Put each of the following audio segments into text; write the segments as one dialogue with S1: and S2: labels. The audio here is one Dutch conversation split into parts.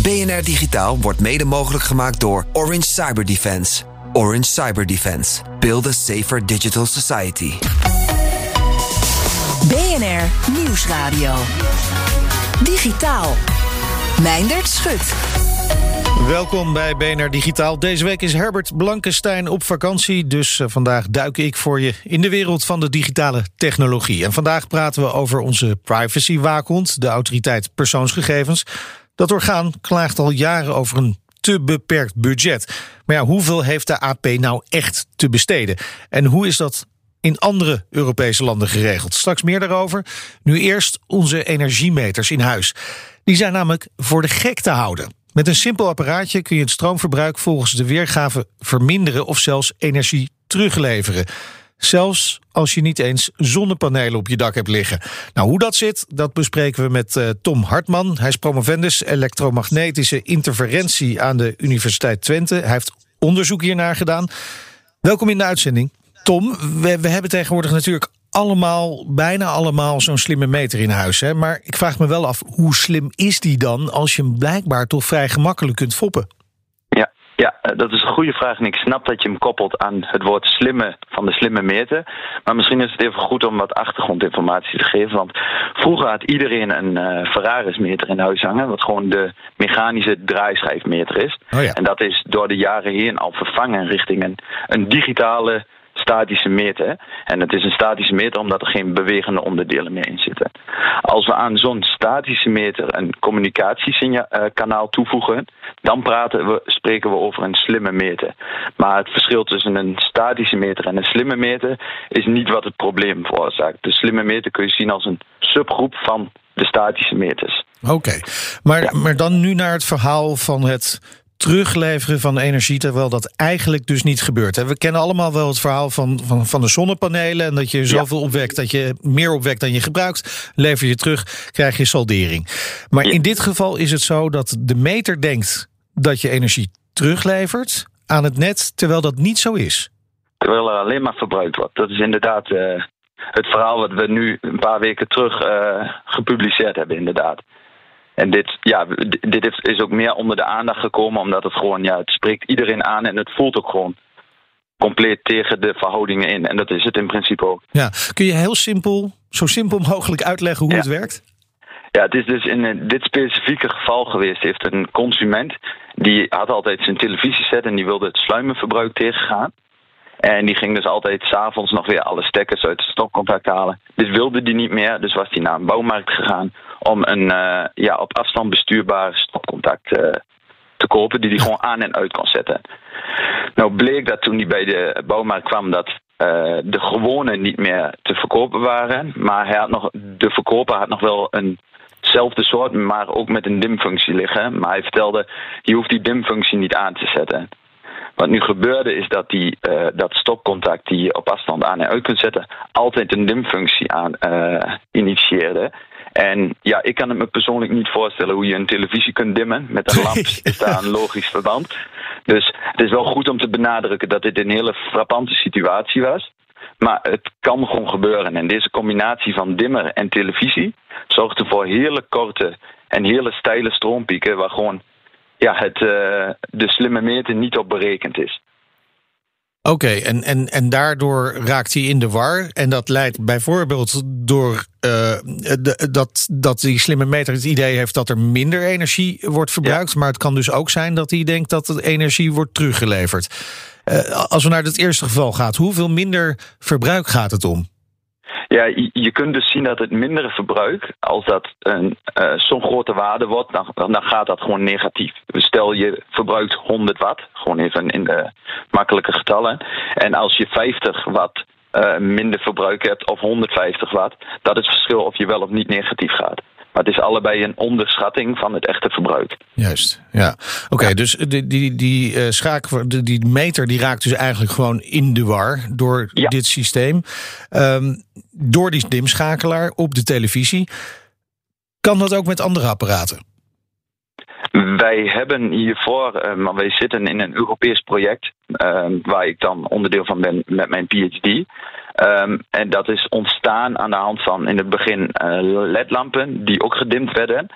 S1: BNR Digitaal wordt mede mogelijk gemaakt door Orange Cyber Defense. Orange Cyber Defense. Build a safer digital society.
S2: BNR Nieuwsradio. Digitaal. Meindert Schut.
S3: Welkom bij BNR Digitaal. Deze week is Herbert Blankenstein op vakantie. Dus uh, vandaag duik ik voor je in de wereld van de digitale technologie. En vandaag praten we over onze privacy-waakhond, de autoriteit persoonsgegevens. Dat orgaan klaagt al jaren over een te beperkt budget. Maar ja, hoeveel heeft de AP nou echt te besteden? En hoe is dat in andere Europese landen geregeld? Straks meer daarover. Nu eerst onze energiemeters in huis. Die zijn namelijk voor de gek te houden. Met een simpel apparaatje kun je het stroomverbruik volgens de weergave verminderen of zelfs energie terugleveren. Zelfs als je niet eens zonnepanelen op je dak hebt liggen. Nou, hoe dat zit, dat bespreken we met uh, Tom Hartman. Hij is promovendus elektromagnetische interferentie aan de Universiteit Twente. Hij heeft onderzoek hiernaar gedaan. Welkom in de uitzending. Tom, we, we hebben tegenwoordig natuurlijk allemaal, bijna allemaal zo'n slimme meter in huis. Hè? Maar ik vraag me wel af, hoe slim is die dan als je hem blijkbaar toch vrij gemakkelijk kunt foppen?
S4: Ja, ja, dat is een goede vraag. En ik snap dat je hem koppelt aan het woord slimme van de slimme meter. Maar misschien is het even goed om wat achtergrondinformatie te geven. Want vroeger had iedereen een uh, Ferraris-meter in huis hangen. Wat gewoon de mechanische draaischijfmeter is.
S3: Oh ja.
S4: En dat is door de jaren heen al vervangen richting een, een digitale statische meter. En het is een statische meter omdat er geen bewegende onderdelen meer in zitten. Als we aan zo'n statische meter een communicatiekanaal toevoegen, dan praten we, spreken we over een slimme meter. Maar het verschil tussen een statische meter en een slimme meter is niet wat het probleem veroorzaakt. De slimme meter kun je zien als een subgroep van de statische meters.
S3: Oké, okay. maar, ja. maar dan nu naar het verhaal van het terugleveren van energie, terwijl dat eigenlijk dus niet gebeurt. We kennen allemaal wel het verhaal van, van, van de zonnepanelen en dat je zoveel ja. opwekt dat je meer opwekt dan je gebruikt, lever je terug, krijg je saldering. Maar ja. in dit geval is het zo dat de meter denkt dat je energie teruglevert aan het net, terwijl dat niet zo is.
S4: Terwijl er alleen maar verbruikt wordt. Dat is inderdaad uh, het verhaal wat we nu een paar weken terug uh, gepubliceerd hebben, inderdaad. En dit, ja, dit is ook meer onder de aandacht gekomen, omdat het gewoon, ja, het spreekt iedereen aan en het voelt ook gewoon compleet tegen de verhoudingen in. En dat is het in principe ook.
S3: Ja, kun je heel simpel, zo simpel mogelijk uitleggen hoe
S4: ja.
S3: het werkt?
S4: Ja, het is dus in dit specifieke geval geweest. Heeft een consument, die had altijd zijn televisieset en die wilde het sluimerverbruik tegengaan. En die ging dus altijd s'avonds nog weer alle stekkers uit het stopcontact halen. Dit wilde die niet meer, dus was hij naar een bouwmarkt gegaan om een uh, ja, op afstand bestuurbaar stopcontact uh, te kopen, die hij gewoon aan en uit kon zetten. Nou bleek dat toen hij bij de bouwmarkt kwam dat de gewone niet meer te verkopen waren, maar hij had nog, de verkoper had nog wel een hetzelfde soort, maar ook met een dimfunctie liggen. Maar hij vertelde, je hoeft die dimfunctie niet aan te zetten. Wat nu gebeurde is dat die, uh, dat stopcontact die je op afstand aan en uit kunt zetten, altijd een dimfunctie aan uh, initieerde. En ja, ik kan het me persoonlijk niet voorstellen hoe je een televisie kunt dimmen. Met een lamp is daar een logisch verband. Dus het is wel goed om te benadrukken dat dit een hele frappante situatie was. Maar het kan gewoon gebeuren. En deze combinatie van dimmer en televisie zorgt ervoor hele korte en hele steile stroompieken, waar gewoon ja, het, uh, de slimme meter niet op berekend is.
S3: Oké, okay, en, en, en daardoor raakt hij in de war. En dat leidt bijvoorbeeld door uh, de, dat, dat die slimme meter het idee heeft dat er minder energie wordt verbruikt. Ja. Maar het kan dus ook zijn dat hij denkt dat de energie wordt teruggeleverd. Uh, als we naar het eerste geval gaan, hoeveel minder verbruik gaat het om?
S4: Ja, je, kunt dus zien dat het mindere verbruik, als dat een uh, zo'n grote waarde wordt, dan, dan gaat dat gewoon negatief. Stel je verbruikt 100 watt, gewoon even in de makkelijke getallen. En als je 50 watt uh, minder verbruik hebt of 150 watt, dat is het verschil of je wel of niet negatief gaat. Maar het is allebei een onderschatting van het echte verbruik.
S3: Juist, ja. Oké, dus die, die, die, uh, schaak, die, die meter die raakt dus eigenlijk gewoon in de war door dit systeem. Um, door die dimschakelaar op de televisie. Kan dat ook met andere apparaten?
S4: Wij hebben hiervoor, uh, maar wij zitten in een Europees project, uh, waar ik dan onderdeel van ben met mijn PhD. Um, en dat is ontstaan aan de hand van in het begin uh, ledlampen die ook gedimd werden.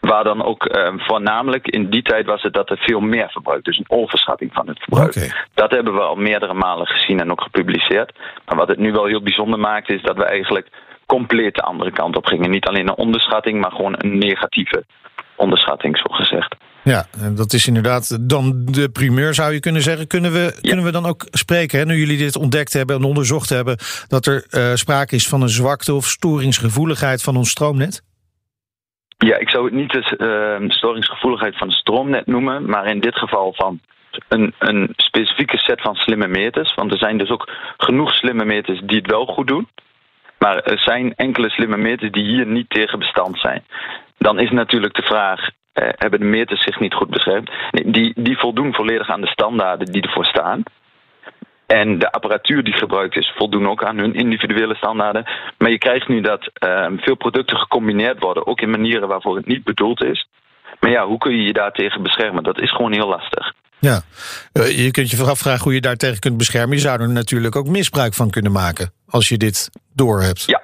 S4: Waar dan ook uh, voornamelijk in die tijd was het dat er veel meer verbruik. Dus een overschatting van het verbruik.
S3: Okay.
S4: Dat hebben we al meerdere malen gezien en ook gepubliceerd. Maar wat het nu wel heel bijzonder maakt, is dat we eigenlijk compleet de andere kant op gingen. Niet alleen een onderschatting, maar gewoon een negatieve onderschatting, zo gezegd.
S3: Ja, en dat is inderdaad dan de primeur, zou je kunnen zeggen. Kunnen we, ja. kunnen we dan ook spreken, hè, nu jullie dit ontdekt hebben en onderzocht hebben, dat er uh, sprake is van een zwakte of storingsgevoeligheid van ons stroomnet?
S4: Ja, ik zou het niet de uh, storingsgevoeligheid van het stroomnet noemen, maar in dit geval van een, een specifieke set van slimme meters. Want er zijn dus ook genoeg slimme meters die het wel goed doen. Maar er zijn enkele slimme meters die hier niet tegen bestand zijn. Dan is natuurlijk de vraag: hebben de meters zich niet goed beschermd? Nee, die, die voldoen volledig aan de standaarden die ervoor staan. En de apparatuur die gebruikt is, voldoen ook aan hun individuele standaarden. Maar je krijgt nu dat uh, veel producten gecombineerd worden, ook in manieren waarvoor het niet bedoeld is. Maar ja, hoe kun je je daartegen beschermen? Dat is gewoon heel lastig.
S3: Ja, uh, je kunt je afvragen hoe je daartegen kunt beschermen. Je zou er natuurlijk ook misbruik van kunnen maken als je dit doorhebt.
S4: Ja.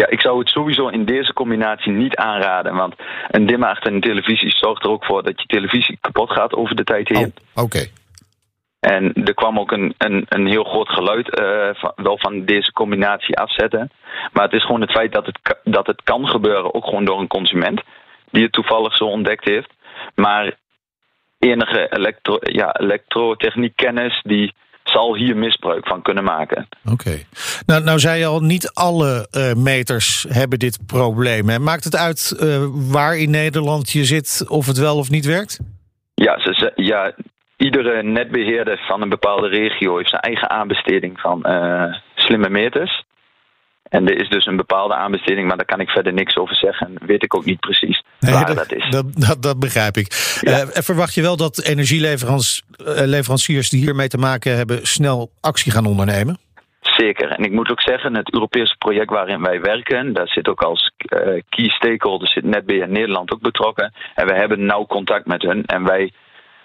S4: Ja, ik zou het sowieso in deze combinatie niet aanraden. Want een dimmer achter een televisie zorgt er ook voor dat je televisie kapot gaat over de tijd heen.
S3: Oh, Oké. Okay.
S4: En er kwam ook een, een, een heel groot geluid uh, van, wel van deze combinatie afzetten. Maar het is gewoon het feit dat het, dat het kan gebeuren, ook gewoon door een consument. Die het toevallig zo ontdekt heeft. Maar enige elektro, ja, elektrotechniekkennis die zal hier misbruik van kunnen maken.
S3: Oké. Okay. Nou, nou zei je al, niet alle uh, meters hebben dit probleem. Hè? Maakt het uit uh, waar in Nederland je zit of het wel of niet werkt?
S4: Ja, ze, ja iedere netbeheerder van een bepaalde regio heeft zijn eigen aanbesteding van uh, slimme meters. En er is dus een bepaalde aanbesteding, maar daar kan ik verder niks over zeggen. Weet ik ook niet precies nee, waar
S3: dat,
S4: dat, is.
S3: Dat, dat, dat begrijp ik. Ja. Uh, verwacht je wel dat energieleveranciers die hiermee te maken hebben... snel actie gaan ondernemen?
S4: Zeker. En ik moet ook zeggen, het Europese project waarin wij werken... daar zit ook als uh, key stakeholder zit NetBeheer Nederland ook betrokken. En we hebben nauw contact met hun. En wij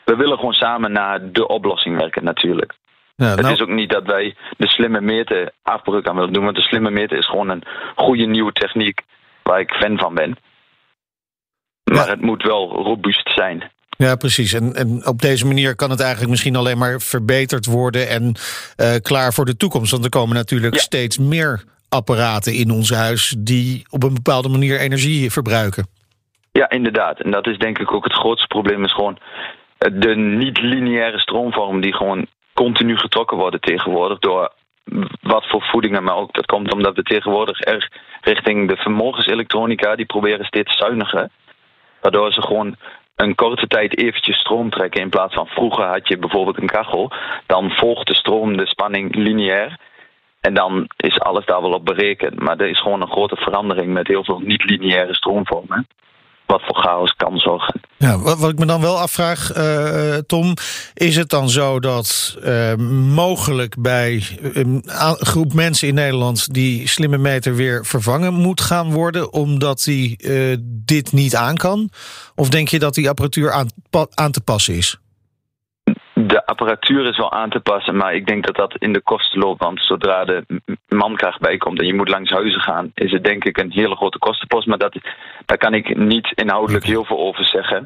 S4: we willen gewoon samen naar de oplossing werken natuurlijk. Ja, nou... Het is ook niet dat wij de slimme meter afbreuk aan willen doen. Want de slimme meter is gewoon een goede nieuwe techniek waar ik fan van ben. Maar ja. het moet wel robuust zijn.
S3: Ja, precies. En, en op deze manier kan het eigenlijk misschien alleen maar verbeterd worden en uh, klaar voor de toekomst. Want er komen natuurlijk ja. steeds meer apparaten in ons huis die op een bepaalde manier energie verbruiken.
S4: Ja, inderdaad. En dat is denk ik ook het grootste probleem. Is gewoon de niet-lineaire stroomvorm die gewoon continu getrokken worden tegenwoordig door wat voor voedingen, maar ook dat komt omdat we tegenwoordig erg richting de vermogenselektronica, die proberen steeds zuiniger. Waardoor ze gewoon een korte tijd eventjes stroom trekken. In plaats van vroeger had je bijvoorbeeld een kachel. Dan volgt de stroom de spanning lineair. En dan is alles daar wel op berekend. Maar er is gewoon een grote verandering met heel veel niet-lineaire stroomvormen wat voor chaos kan zorgen.
S3: Ja, wat, wat ik me dan wel afvraag, uh, Tom, is het dan zo dat uh, mogelijk bij een groep mensen in Nederland die slimme meter weer vervangen moet gaan worden, omdat die dit niet aan kan? Of denk je dat die apparatuur aan, aan te passen is?
S4: De apparatuur is wel aan te passen, maar ik denk dat dat in de kosten loopt. Want zodra de mankracht bijkomt en je moet langs huizen gaan, is het denk ik een hele grote kostenpost. Maar dat, daar kan ik niet inhoudelijk heel veel over zeggen.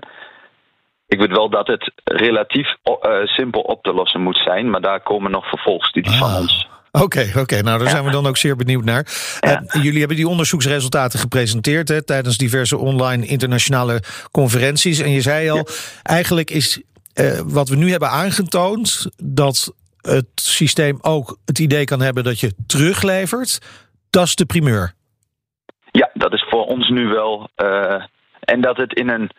S4: Ik weet wel dat het relatief uh, simpel op te lossen moet zijn, maar daar komen nog vervolgstudies ah. van ons.
S3: Oké, okay, oké. Okay. Nou, daar ja. zijn we dan ook zeer benieuwd naar. Ja. Uh, jullie hebben die onderzoeksresultaten gepresenteerd hè, tijdens diverse online internationale conferenties. En je zei al, ja. eigenlijk is uh, wat we nu hebben aangetoond, dat het systeem ook het idee kan hebben dat je teruglevert, dat is de primeur.
S4: Ja, dat is voor ons nu wel. Uh, en dat het in een,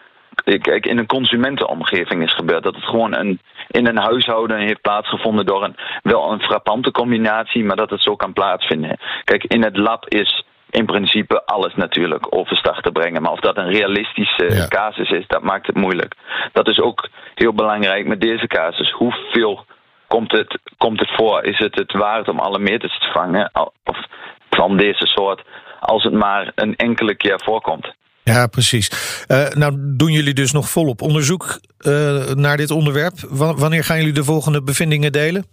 S4: kijk, in een consumentenomgeving is gebeurd. Dat het gewoon een, in een huishouden heeft plaatsgevonden door een, wel een frappante combinatie, maar dat het zo kan plaatsvinden. Kijk, in het lab is in principe alles natuurlijk overstag te brengen. Maar of dat een realistische casus is, dat maakt het moeilijk. Dat is ook heel belangrijk met deze casus. Hoeveel komt het, komt het voor? Is het het waard om alle meters te vangen? Of van deze soort, als het maar een enkele keer voorkomt.
S3: Ja, precies. Uh, nou doen jullie dus nog volop onderzoek uh, naar dit onderwerp. W wanneer gaan jullie de volgende bevindingen delen?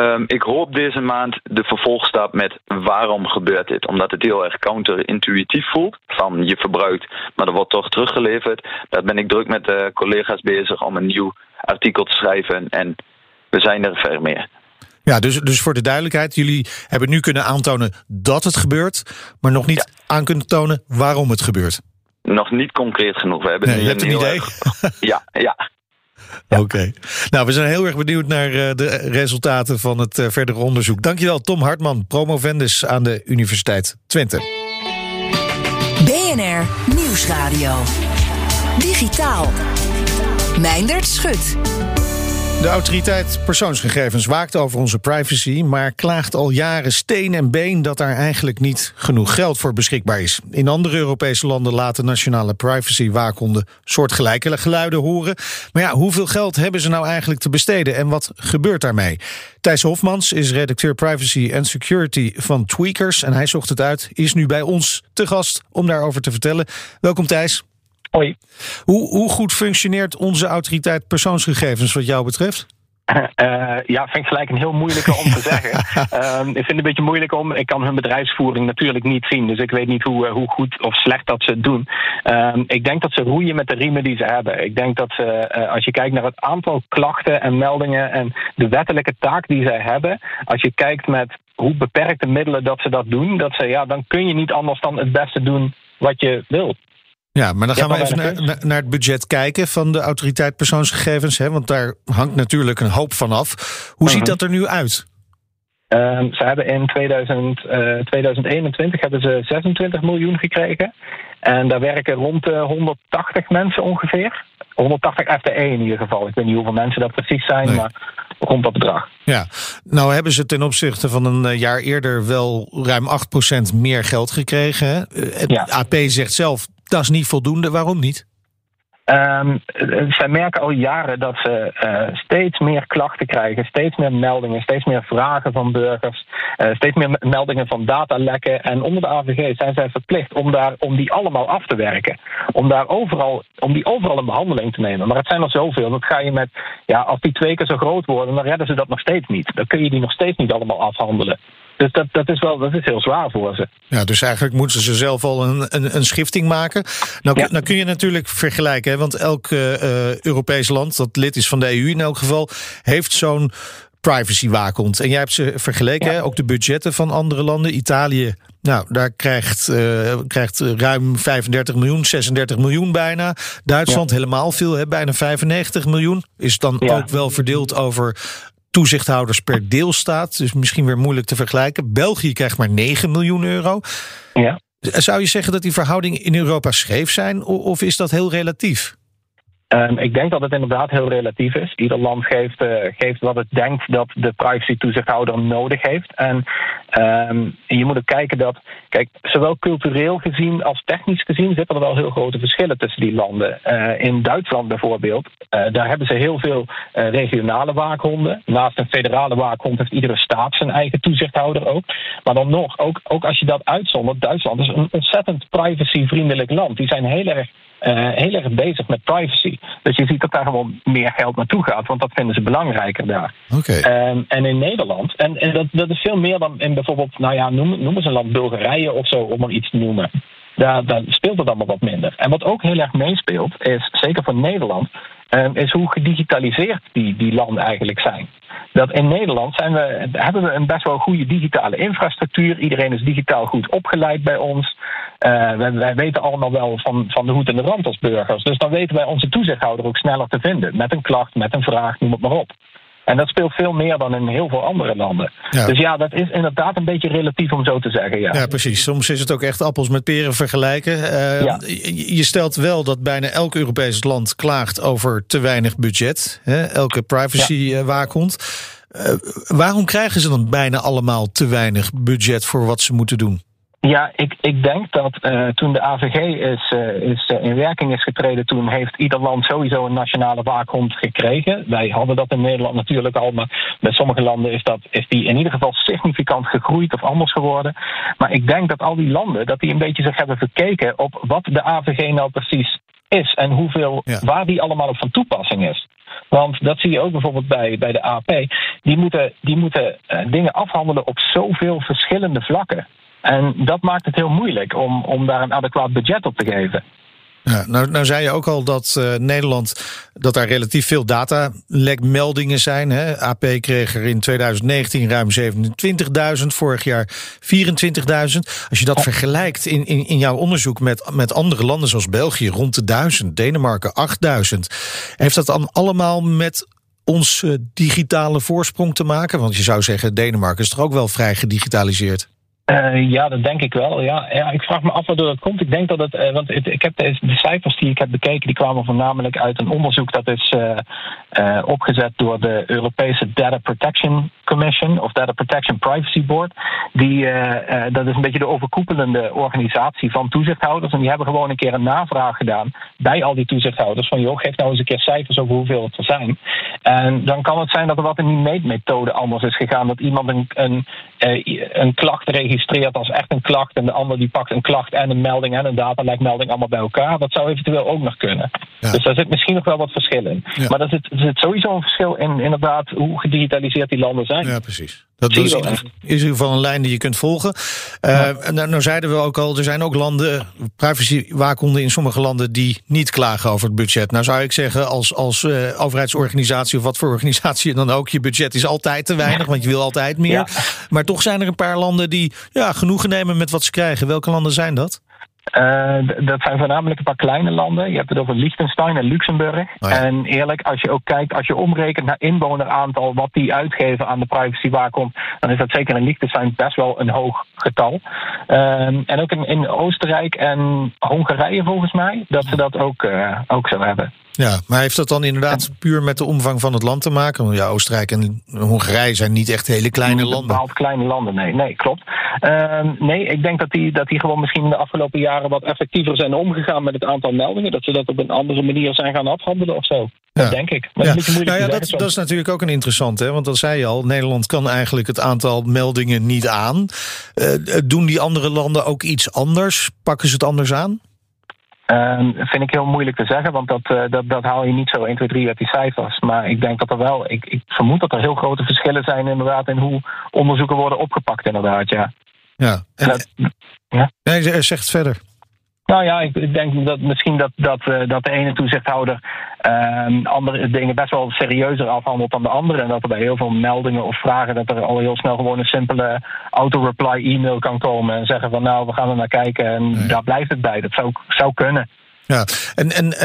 S4: Um, ik hoop deze maand de vervolgstap met waarom gebeurt dit? Omdat het heel erg counterintuïtief voelt. Van je verbruikt, maar er wordt toch teruggeleverd. Daar ben ik druk met collega's bezig om een nieuw artikel te schrijven. En we zijn er ver meer.
S3: Ja, dus, dus voor de duidelijkheid, jullie hebben nu kunnen aantonen dat het gebeurt, maar nog niet aan kunnen tonen waarom het gebeurt.
S4: Nog niet concreet genoeg. We hebben
S3: nee, je hebt een idee?
S4: Ja, ja.
S3: Oké. Nou, we zijn heel erg benieuwd naar uh, de resultaten van het uh, verdere onderzoek. Dankjewel, Tom Hartman, promovendus aan de Universiteit Twente.
S2: BNR Nieuwsradio. Digitaal. Meindert Schut.
S3: De autoriteit persoonsgegevens waakt over onze privacy, maar klaagt al jaren steen en been dat daar eigenlijk niet genoeg geld voor beschikbaar is. In andere Europese landen laten nationale privacy-waakhonden soortgelijke geluiden horen. Maar ja, hoeveel geld hebben ze nou eigenlijk te besteden en wat gebeurt daarmee? Thijs Hofmans is redacteur privacy en security van Tweakers en hij zocht het uit, is nu bij ons te gast om daarover te vertellen. Welkom Thijs.
S5: Hoi.
S3: Hoe, hoe goed functioneert onze autoriteit persoonsgegevens wat jou betreft?
S5: Uh, ja, vind ik gelijk een heel moeilijke om te zeggen. Um, ik vind het een beetje moeilijk om. Ik kan hun bedrijfsvoering natuurlijk niet zien. Dus ik weet niet hoe, hoe goed of slecht dat ze het doen. Um, ik denk dat ze roeien met de riemen die ze hebben. Ik denk dat ze, uh, als je kijkt naar het aantal klachten en meldingen en de wettelijke taak die zij hebben. Als je kijkt met hoe beperkte middelen dat ze dat doen, dat ze, ja, dan kun je niet anders dan het beste doen wat je wilt.
S3: Ja, maar dan gaan we even naar, naar, het budget kijken van de autoriteit persoonsgegevens. Hè, want daar hangt natuurlijk een hoop van af. Hoe ziet mhm. dat er nu uit?
S5: Um, ze hebben in 2000, uh, 2021 hebben ze 26 miljoen gekregen. En daar werken rond de 180 mensen ongeveer. 180 FTE in ieder geval. Ik weet niet hoeveel mensen dat precies zijn, nee. maar rond dat bedrag.
S3: Ja, nou hebben ze ten opzichte van een eh, jaar eerder wel ruim 8% meer geld gekregen. Het ja. AP zegt zelf dat is niet voldoende. Waarom niet?
S5: Um, zij merken al jaren dat ze uh, steeds meer klachten krijgen, steeds meer meldingen, steeds meer vragen van burgers, uh, steeds meer meldingen van datalekken. En onder de AVG zijn zij verplicht om, daar, om die allemaal af te werken. Om, daar overal, om die overal in behandeling te nemen. Maar het zijn er zoveel. Dat ga je met, ja, als die twee keer zo groot worden, dan redden ze dat nog steeds niet. Dan kun je die nog steeds niet allemaal afhandelen. Dus dat, dat, is wel, dat is heel zwaar voor ze.
S3: Ja, dus eigenlijk moeten ze zelf al een, een, een schifting maken. Nou, ja. nou kun je natuurlijk vergelijken, hè, want elk uh, Europees land dat lid is van de EU in elk geval, heeft zo'n privacy waakhond. En jij hebt ze vergeleken, ja. hè, ook de budgetten van andere landen. Italië, nou, daar krijgt, uh, krijgt ruim 35 miljoen, 36 miljoen bijna. Duitsland ja. helemaal veel, hè, bijna 95 miljoen. Is dan ook wel verdeeld over toezichthouders per deelstaat. Dus misschien weer moeilijk te vergelijken. België krijgt maar 9 miljoen euro.
S5: Ja.
S3: Zou je zeggen dat die verhoudingen in Europa scheef zijn? Of is dat heel relatief?
S5: Um, ik denk dat het inderdaad heel relatief is. Ieder land geeft, uh, geeft wat het denkt dat de privacy-toezichthouder nodig heeft. En um, je moet ook kijken dat, kijk, zowel cultureel gezien als technisch gezien zitten er wel heel grote verschillen tussen die landen. Uh, in Duitsland bijvoorbeeld, uh, daar hebben ze heel veel regionale waakhonden. Naast een federale waakhond heeft iedere staat zijn eigen toezichthouder ook. Maar dan nog, ook, ook als je dat uitzondert, Duitsland is een ontzettend privacyvriendelijk land. Die zijn heel erg uh, heel erg bezig met privacy. Dus je ziet dat daar gewoon meer geld naartoe gaat, want dat vinden ze belangrijker daar.
S3: Okay.
S5: Um, en in Nederland, en, en dat, dat, is veel meer dan in bijvoorbeeld, nou ja, noem, noem eens een land Bulgarije of zo, om maar iets te noemen. Daar, daar speelt het allemaal wat minder. En wat ook heel erg meespeelt, is zeker voor Nederland, is hoe gedigitaliseerd die, die landen eigenlijk zijn. Dat in Nederland zijn we, hebben we een best wel goede digitale infrastructuur. Iedereen is digitaal goed opgeleid bij ons. Uh, wij, wij, weten allemaal wel van, van de hoed en de rand als burgers. Dus dan weten wij onze toezichthouder ook sneller te vinden. Met een klacht, met een vraag, noem het maar op. En dat speelt veel meer dan in heel veel andere landen. Ja. Dus ja, dat is inderdaad een beetje relatief om zo te zeggen. Ja.
S3: ja, precies. Soms is het ook echt appels met peren vergelijken. Uh, ja. Je stelt wel dat bijna elk Europees land klaagt over te weinig budget. Hè? Elke privacy-waakhond. Ja. Uh, waarom krijgen ze dan bijna allemaal te weinig budget voor wat ze moeten doen?
S5: Ja, ik, ik denk dat uh, toen de AVG is, uh, is uh, in werking is getreden, toen heeft ieder land sowieso een nationale waakhond gekregen. Wij hadden dat in Nederland natuurlijk al, maar met sommige landen is, dat, is die in ieder geval significant gegroeid of anders geworden. Maar ik denk dat al die landen, dat die een beetje zich hebben verkeken op wat de AVG nou precies is en hoeveel, ja. waar die allemaal op van toepassing is. Want dat zie je ook bijvoorbeeld bij, bij de AP. Die moeten, die moeten dingen afhandelen op zoveel verschillende vlakken. En dat maakt het heel moeilijk om, om daar een adequaat budget op te geven.
S3: Ja, nou, nou zei je ook al dat uh, Nederland dat daar relatief veel datalekmeldingen zijn. Hè? AP kreeg er in 2019 ruim 27.000, vorig jaar 24.000. Als je dat vergelijkt in, in, in jouw onderzoek met, met andere landen zoals België, rond de 1000, Denemarken 8000. Heeft dat dan allemaal met ons uh, digitale voorsprong te maken? Want je zou zeggen, Denemarken is toch ook wel vrij gedigitaliseerd?
S5: Uh, ja, dat denk ik wel. Ja. ik vraag me af waardoor dat komt. Ik denk dat het, uh, want ik heb de, de, cijfers die ik heb bekeken, die kwamen voornamelijk uit een onderzoek dat is uh, opgezet door de Europese Data Protection Commission of Data Protection Privacy Board. Die, dat is een beetje de overkoepelende organisatie van toezichthouders. En die hebben gewoon een keer een navraag gedaan bij al die toezichthouders van joh, geef nou eens een keer cijfers over hoeveel het er zijn. En dan kan het zijn dat er wat in die meetmethode anders is gegaan. Dat iemand een, een, een klacht registreert als echt een klacht en de ander die pakt een klacht en een melding en een datalekmelding allemaal bij elkaar. Dat zou eventueel ook nog kunnen. Ja. Dus daar zit misschien nog wel wat verschil in. Ja. Maar er zit, er zit sowieso een verschil in inderdaad hoe gedigitaliseerd die landen zijn.
S3: Ja, precies. Dat, is, in, ieder geval een lijn die je kunt volgen. Uh, ja. nou, nou, zeiden we ook al, er zijn ook landen, privacywaakhonderen in sommige landen die niet klagen over het budget. Nou zou ik zeggen, als, als uh, overheidsorganisatie of wat voor organisatie dan ook, je budget is altijd te weinig, want je wil altijd meer. Ja. Maar toch zijn er een paar landen die ja, genoegen nemen met wat ze krijgen. Welke landen zijn dat?
S5: Uh, dat zijn voornamelijk een paar kleine landen. Je hebt het over Liechtenstein en Luxemburg. Oh ja. En eerlijk, als je ook kijkt, als je omrekent naar inwoneraantal, wat die uitgeven aan de privacy waakhond, dan is dat zeker in Liechtenstein best wel een hoog getal. Uh, en ook in, in, Oostenrijk en Hongarije volgens mij, dat ze dat ook, uh, ook zo hebben.
S3: Ja, maar heeft dat dan inderdaad puur met de omvang van het land te maken? Want ja, Oostenrijk en Hongarije zijn niet echt hele kleine landen.
S5: Bepaald kleine landen, nee, nee klopt. Uh, nee, ik denk dat die, dat die gewoon misschien de afgelopen jaren wat effectiever zijn omgegaan met het aantal meldingen. Dat ze dat op een andere manier zijn gaan afhandelen of zo. Ja. Dat denk ik. Maar
S3: ja.
S5: dat, is
S3: nou ja, dat, dat, is natuurlijk ook een interessant, hè? want dat zei je al. Nederland kan eigenlijk het aantal meldingen niet aan. Uh, doen die andere landen ook iets anders? Pakken ze het anders aan?
S5: Uh, vind ik heel moeilijk te zeggen, want dat, uh, dat, dat haal je niet zo 1, 2, 3 uit die cijfers. Maar ik denk dat er wel, ik, ik vermoed dat er heel grote verschillen zijn inderdaad in hoe onderzoeken worden opgepakt inderdaad, ja.
S3: Ja, en, dat, ja? Nee, zeg het verder.
S5: Nou ja, ik denk dat misschien dat, dat, uh, dat de ene toezichthouder uh, andere dingen best wel serieuzer afhandelt dan de andere. En dat er bij heel veel meldingen of vragen dat er al heel snel gewoon een simpele auto-reply e-mail kan komen. En zeggen van nou, we gaan er naar kijken en nee. daar blijft het bij. Dat zou, zou kunnen.
S3: Ja, en, en uh,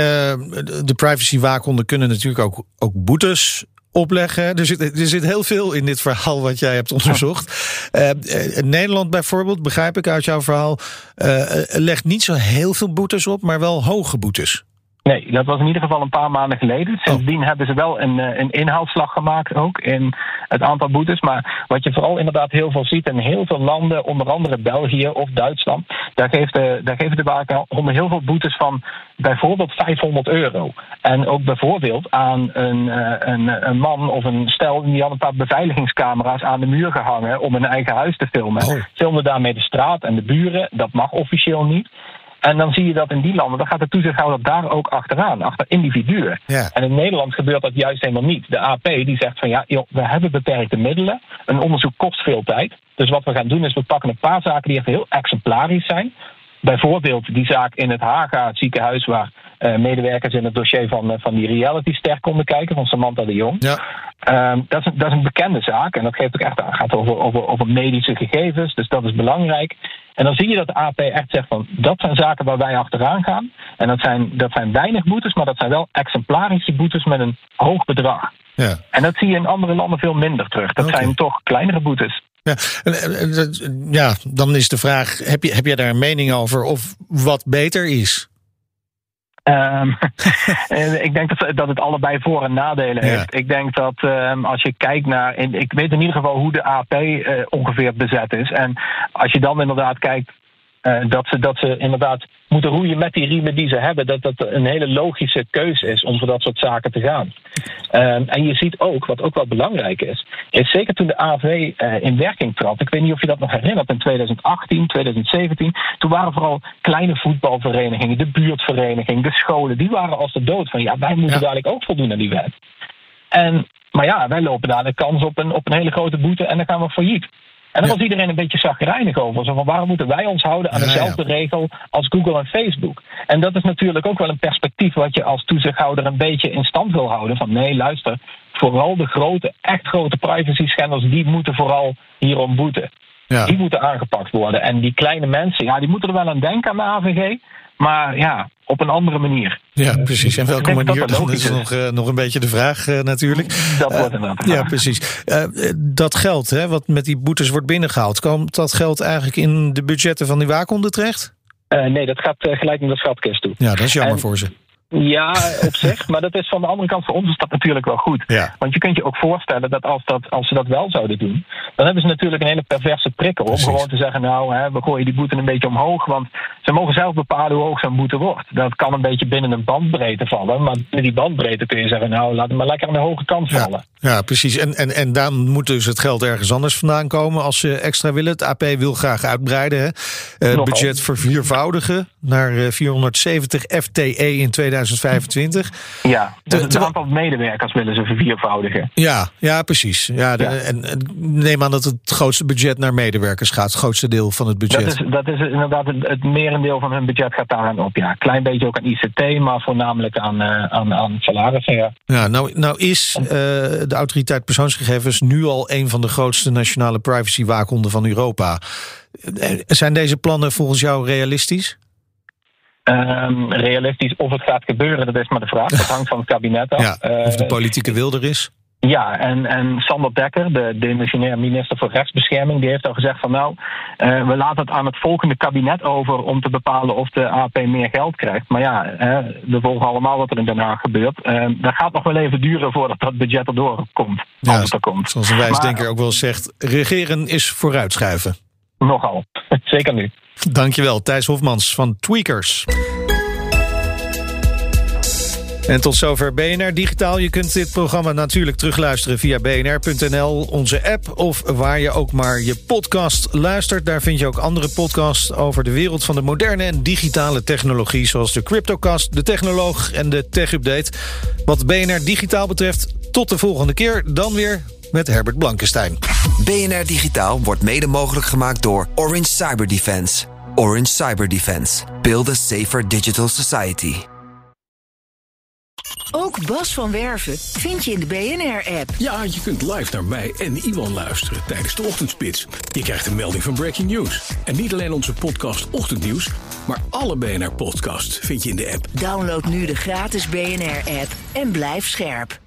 S3: de privacy-waakhonden kunnen natuurlijk ook, ook boetes opleggen. Er zit, er zit heel veel in dit verhaal wat jij hebt onderzocht. Uh, uh, Nederland bijvoorbeeld, begrijp ik uit jouw verhaal, uh, legt niet zo heel veel boetes op, maar wel hoge boetes.
S5: Nee, dat was in ieder geval een paar maanden geleden. Sindsdien oh. hebben ze wel een, een inhaalslag gemaakt ook in het aantal boetes. Maar wat je vooral inderdaad heel veel ziet in heel veel landen, onder andere België of Duitsland, daar, geeft de, daar geven de waakhonden heel veel boetes van bijvoorbeeld 500 euro. En ook bijvoorbeeld aan een, een, een man of een stel, die had een paar beveiligingscamera's aan de muur gehangen om hun eigen huis te filmen. Filmde daarmee de straat en de buren. Dat mag officieel niet. En dan zie je dat in die landen, dan gaat de toezichthouder daar ook achteraan, achter individuen.
S3: Ja.
S5: En in Nederland gebeurt dat juist helemaal niet. De AP die zegt van ja, joh, we hebben beperkte middelen. Een onderzoek kost veel tijd. Dus wat we gaan doen is we pakken een paar zaken die echt heel exemplarisch zijn. Bijvoorbeeld die zaak in het Haga, het ziekenhuis, waar uh, medewerkers in het dossier van, uh, van die reality ster konden kijken, van Samantha de Jong.
S3: Ja.
S5: Um, dat, is, dat is een bekende zaak en dat geeft ook echt, gaat over, over, over medische gegevens, dus dat is belangrijk. En dan zie je dat de AP echt zegt van dat zijn zaken waar wij achteraan gaan. En dat zijn, dat zijn weinig boetes, maar dat zijn wel exemplarische boetes met een hoog bedrag.
S3: Ja.
S5: En dat zie je in andere landen veel minder terug. Dat okay. zijn toch kleinere boetes.
S3: Ja, ja, dan is de vraag: heb, je, heb jij daar een mening over of wat beter is?
S5: Um, ik denk dat, dat het allebei voor- en nadelen heeft. Ja. Ik denk dat um, als je kijkt naar. Ik weet in ieder geval hoe de AP uh, ongeveer bezet is. En als je dan inderdaad kijkt eh, dat, ze, dat ze inderdaad moeten roeien met die riemen die ze hebben. Dat dat een hele logische keuze is om voor dat soort zaken te gaan. Ehm, en je ziet ook, wat ook wel belangrijk is, is zeker toen de AV eh, in werking trad. Ik weet niet of je dat nog herinnert, in 2018, 2017. Toen waren vooral kleine voetbalverenigingen, de buurtvereniging, de scholen, die waren als de dood van ja, wij moeten dadelijk ook voldoen aan die wet. En, maar ja, wij lopen daar de kans op een, op een hele grote boete en dan gaan we failliet. En dan was iedereen een beetje zagrijnig over. Zo van waarom moeten wij ons houden aan
S3: Ja,
S5: dezelfde regel als Google en Facebook? En dat is natuurlijk ook wel een perspectief wat je als toezichthouder een beetje in stand wil houden. Van nee, luister, vooral de grote, echt grote privacy schenders, die moeten vooral hierom boeten.
S3: Ja.
S5: Die moeten aangepakt worden. En die kleine mensen, ja, die moeten er wel aan denken aan de AVG. Maar ja, op een andere manier.
S3: Ja, precies. En welke manier?
S5: dat
S3: is nog, eh, nog een beetje de vraag eh, natuurlijk.
S5: Dat
S3: Eh,
S5: wordt inderdaad.
S3: Ja, precies. Eh, eh, dat geld, hè, wat met die boetes wordt binnengehaald, komt dat geld eigenlijk in de budgetten van die waakhonden terecht?
S5: Eh, nee, dat gaat eh, gelijk naar de schatkist toe.
S3: Ja, dat is jammer
S5: En-
S3: voor ze.
S5: Ja, op zich. Maar dat is van de andere kant voor ons is dat natuurlijk wel goed.
S3: Ja.
S5: Want je kunt je ook voorstellen dat als, dat als ze dat wel zouden doen, dan hebben ze natuurlijk een hele perverse prikkel om gewoon te zeggen, nou, hè, we gooien die boete een beetje omhoog, want ze mogen zelf bepalen hoe hoog zo'n boete wordt. Dat kan een beetje binnen een bandbreedte vallen, maar binnen die bandbreedte kun je zeggen, nou, laat het maar lekker aan de hoge kant vallen.
S3: Ja, precies. En, en, en dan moet dus het geld ergens anders vandaan komen als ze extra willen. Het AP wil graag uitbreiden. Hè. Eh, het
S5: Nogal.
S3: budget verviervoudigen naar eh, 470 FTE in 2025.
S5: Ja, dus het aantal medewerkers willen ze verviervoudigen.
S3: Ja, ja precies. Ja, de-
S5: Ja.
S3: En, neem aan dat het grootste budget naar medewerkers gaat. Het grootste deel van het budget.
S5: Dat is, dat is inderdaad het, het merendeel van hun budget gaat daaraan op. Ja, klein beetje ook aan ICT, maar voornamelijk aan, eh, aan, aan salarissen. Ja.
S3: Ja, nou, nou is eh, de autoriteit persoonsgegevens nu al een van de grootste nationale privacy-waakhonden van Europa. Eh, Zijn deze plannen volgens jou realistisch?
S5: Ehm, realistisch of het gaat gebeuren, dat is maar de vraag. Dat hangt van het kabinet af.
S3: Ja, of de
S5: Eh,
S3: politieke wil er is?
S5: ja, en, en Sander Dekker, de demissionair minister voor rechtsbescherming, die heeft al gezegd van nou, eh, we laten het aan het volgende kabinet over om te bepalen of de AP meer geld krijgt. Maar ja, we volgen allemaal wat er in Den Haag gebeurt. Eh, dat gaat nog wel even duren voordat dat budget erdoor komt.
S3: Ja,
S5: als het er komt.
S3: Zoals een wijsdenker
S5: Maar-
S3: ook wel zegt, regeren is vooruitschuiven.
S5: Nogal, zeker nu.
S3: Dankjewel, Thijs Hofmans van Tweakers. En tot zover BNR Digitaal. Je kunt dit programma natuurlijk terugluisteren via bnr.nl, onze app... of waar je ook maar je podcast luistert. Daar vind je ook andere podcasts over de wereld van de moderne en digitale technologie... zoals de Cryptocast, de Technoloog en de Tech Update. Wat BNR Digitaal betreft, tot de volgende keer. Dan weer met Herbert Blankenstein.
S1: BNR Digitaal wordt mede mogelijk gemaakt door Orange Cyber Defense. Orange Cyber Defense. Build a safer digital society.
S2: Ook Bas van Werven vind je in de BNR-app.
S6: Ja, je kunt live naar mij en Iwan luisteren tijdens de ochtendspits. Je krijgt een melding van Breaking News. En niet alleen onze podcast Ochtendnieuws, maar alle BNR-podcasts vind je in de app.
S2: Download nu de gratis BNR-app en blijf scherp.